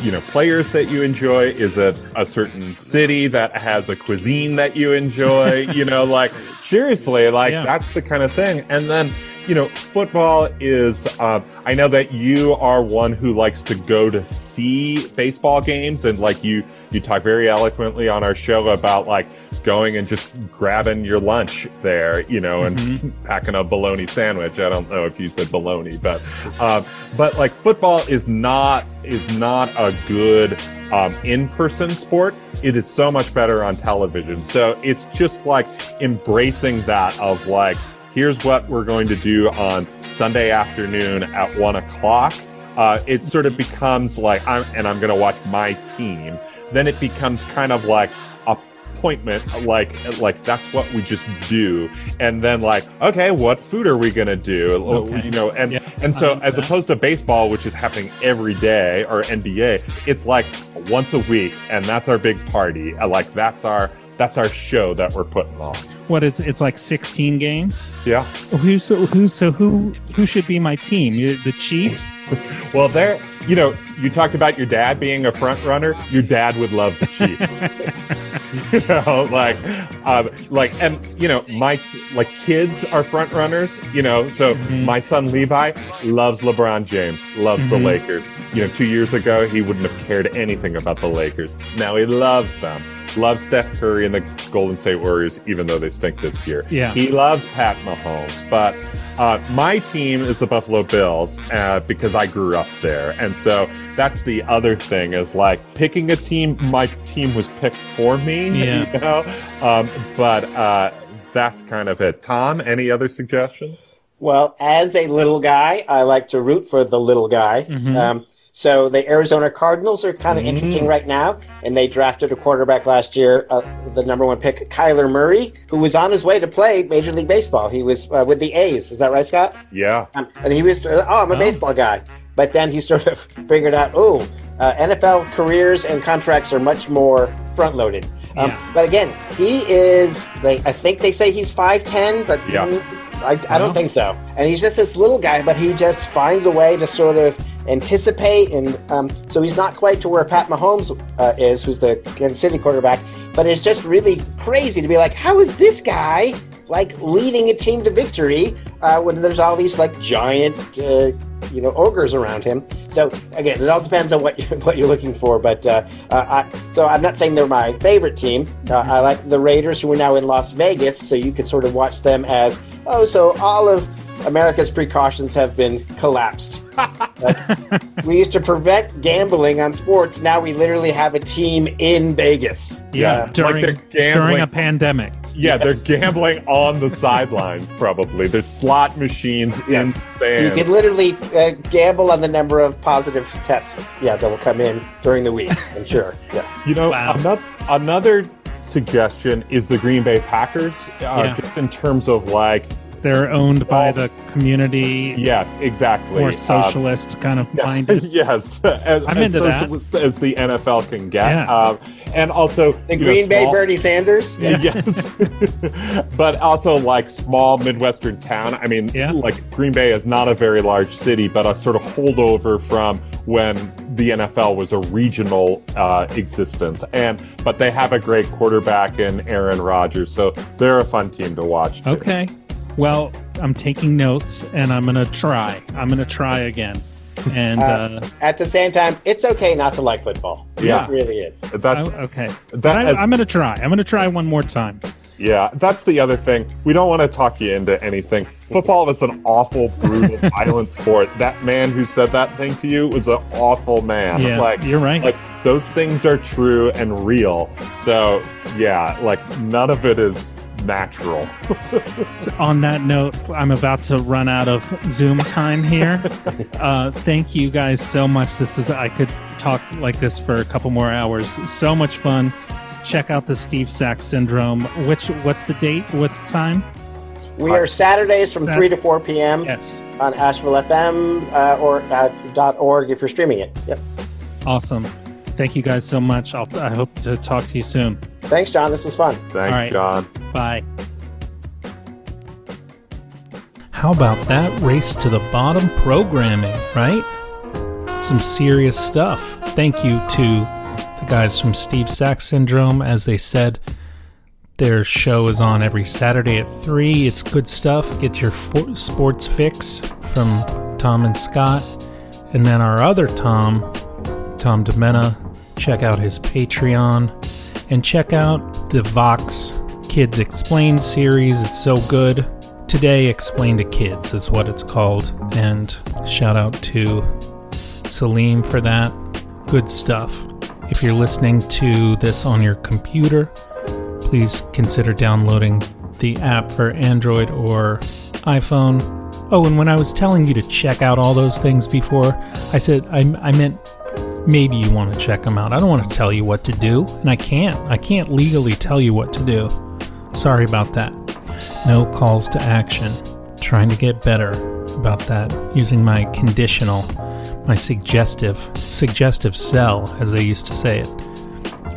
you know players that you enjoy is it a certain city that has a cuisine that you enjoy you know like seriously like Yeah. that's the kind of thing and then you know football is uh, i know that you are one who likes to go to see baseball games and like you you talk very eloquently on our show about like going and just grabbing your lunch there you know and packing a bologna sandwich. I don't know if you said bologna but uh, but like football is not is not a good um, in-person sport. It is so much better on television. So it's just like embracing that of like here's what we're going to do on sunday afternoon at one o'clock. Uh, it sort of becomes like I'm, and i'm going to watch my team. Then it becomes kind of like appointment like like that's what we just do. And then like okay what food are we going to do Okay. you know and Yeah, and so as that. opposed to baseball which is happening every day or nba it's like once a week and that's our big party. Like that's our that's our show that we're putting on What it's it's like 16 games. yeah Who so who so who who should be my team? The Chiefs. well there you know you talked about your dad being a front runner your dad would love the chiefs you know like um like and you know my like kids are front runners you know so my son levi loves lebron james loves the Mhm. lakers you know two years ago he wouldn't have cared anything about the lakers now he loves them loves steph curry and the golden state warriors even though they stink this year Yeah. he loves pat mahomes but uh, my team is the Buffalo Bills uh, because I grew up there, and so that's the other thing is like picking a team. My team was picked for me, Yeah. you know. Um, but uh, that's kind of it. Tom, any other suggestions? Well, as a little guy, I like to root for the little guy. Mhm. Um, So the Arizona Cardinals are kind of Mm. interesting right now, and they drafted a quarterback last year, uh, the number one pick, Kyler Murray, who was on his way to play Major League Baseball. He was uh, with the A's. Is that right, Scott? Yeah. Um, and he was, uh, oh, I'm a baseball guy. But then he sort of figured out, oh, uh, NFL careers and contracts are much more front loaded. Um, But again, he is, they, I think they say he's 5'10, but Yeah. I, I don't think so. And he's just this little guy, but he just finds a way to sort of anticipate. And um, so he's not quite to where Pat Mahomes uh, is, who's the Kansas City quarterback, but it's just really crazy to be like, how is this guy like leading a team to victory uh, when there's all these like giant, uh, you know, ogres around him? So again, it all depends on what you, what you're looking for. But uh, uh, I, so I'm not saying they're my favorite team. Uh, I like the Raiders, who are now in Las Vegas, so you could sort of watch them as oh, so all of America's precautions have been collapsed. Like, we used to prevent gambling on sports. Now we literally have a team in Vegas. Yeah, Uh, during they're during a pandemic. Yeah, they're gambling on the sidelines. Probably there's slot machines in Yes. You can literally uh, gamble on the number of positive tests. Yeah, that will come in during the week. I'm sure. Yeah. You know, another another suggestion is the Green Bay Packers, uh, Yeah. just in terms of like They're owned by the community. Yes, exactly. More Um, socialist kind of minded. yes, as, I'm as into that. as the NFL can get, Yeah. um, and also The you know, Green Bay small- Bernie Sanders. Yes, but also like small midwestern town. I mean, like Green Bay is not a very large city, but a sort of holdover from when the NFL was a regional uh, existence. And but they have a great quarterback in Aaron Rodgers, so they're a fun team to watch. too. Okay. Well, I'm taking notes and I'm going to try. I'm going to try again. And uh, Uh, at the same time, it's okay not to like football. Yeah. It really is. That's I- okay. that I, has- I'm going to try. I'm going to try one more time. Yeah, that's the other thing. We don't want to talk you into anything. Football is an awful, brutal, violent sport. That man who said that thing to you was an awful man. Yeah, like you're right. Like those things are true and real. So yeah, like none of it is natural. So on that note, I'm about to run out of Zoom time here. uh, thank you guys so much. This is I could talk like this for a couple more hours. So much fun. Check out the Steve Sax syndrome. Which what's the date? What's the time? We are Saturdays from That- 3 to 4 p.m. Yes. on Asheville FM uh, or uh, dot .org if you're streaming it. Yep. Awesome. Thank you guys so much. I'll, I hope to talk to you soon. Thanks, John. This was fun. Thanks, All right. John. Bye. How about that race to the bottom programming, right? Some serious stuff. Thank you to the guys from Steve Sax Syndrome. As they said, their show is on every Saturday at 3. It's good stuff. Get your fo- sports fix from Tom and Scott. And then our other Tom, Tom Dimenna, check out his Patreon and check out the Vox Kids Explained series. It's so good. Today, Explain to Kids is what it's called. And shout out to Salim for that. Good stuff. If you're listening to this on your computer, please consider downloading the app for Android or iPhone. Oh, and when I was telling you to check out all those things before, I said I, I meant maybe you want to check them out. I don't want to tell you what to do, and I can't. I can't legally tell you what to do. Sorry about that. No calls to action. Trying to get better about that using my conditional, my suggestive, suggestive sell, as they used to say it.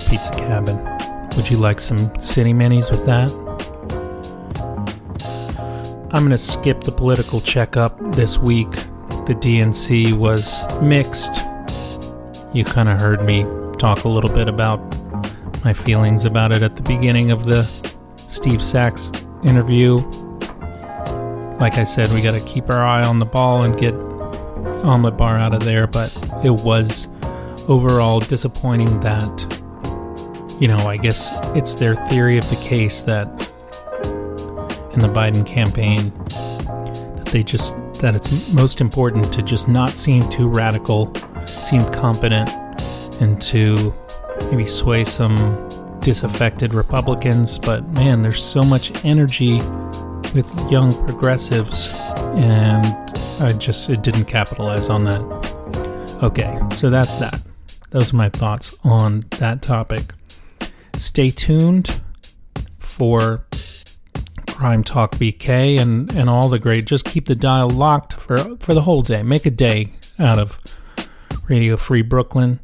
Pizza Cabin. Would you like some city minis with that? I'm going to skip the political checkup this week. The DNC was mixed. You kind of heard me talk a little bit about my feelings about it at the beginning of the Steve Sax interview. Like I said, we got to keep our eye on the ball and get Omelet Bar out of there, but it was overall disappointing that, you know, I guess it's their theory of the case that in the Biden campaign that they just that it's most important to just not seem too radical, seem competent, and to maybe sway some disaffected Republicans. But man, there's so much energy with young progressives, and I just it didn't capitalize on that. Okay, so that's that. Those are my thoughts on that topic. Stay tuned for Crime Talk BK and, and all the great. Just keep the dial locked for for the whole day. Make a day out of Radio Free Brooklyn.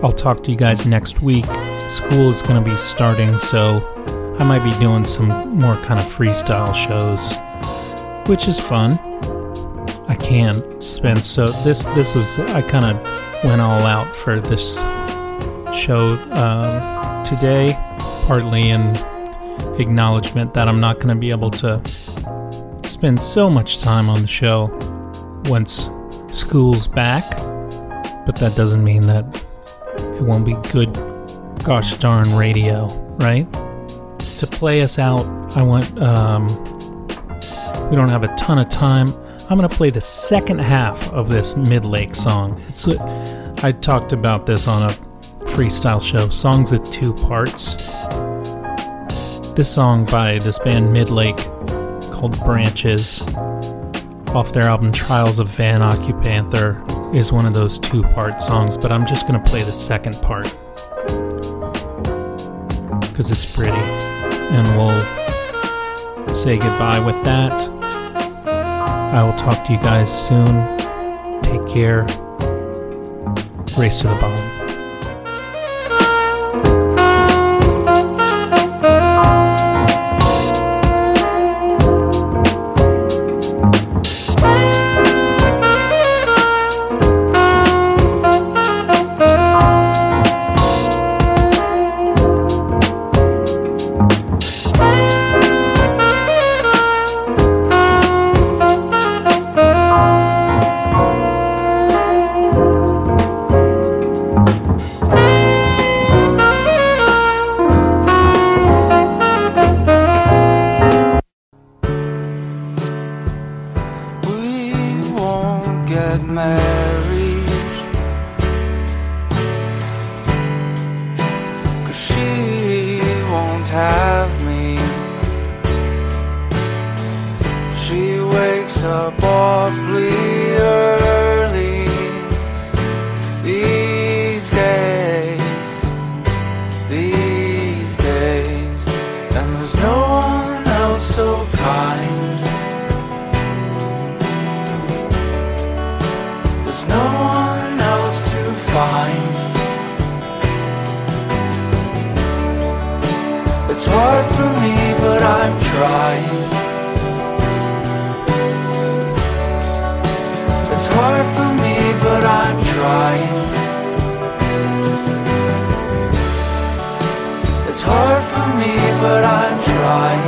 I'll talk to you guys next week. School is going to be starting, so I might be doing some more kind of freestyle shows, which is fun. I can't spend so this this was I kind of went all out for this show um, today, partly in acknowledgement that I'm not going to be able to spend so much time on the show once school's back, but that doesn't mean that it won't be good gosh darn radio, right? To play us out, I want um, we don't have a ton of time. I'm going to play the second half of this Midlake song. It's a, I talked about this on a freestyle show, songs with two parts. This song by this band Midlake called Branches off their album Trials of Van Occupanther is one of those two part songs, but I'm just going to play the second part because it's pretty. And we'll say goodbye with that. I will talk to you guys soon. Take care. Race to the bottom. Won't trying. It's hard for me, but I'm trying. It's hard for me, but I'm trying.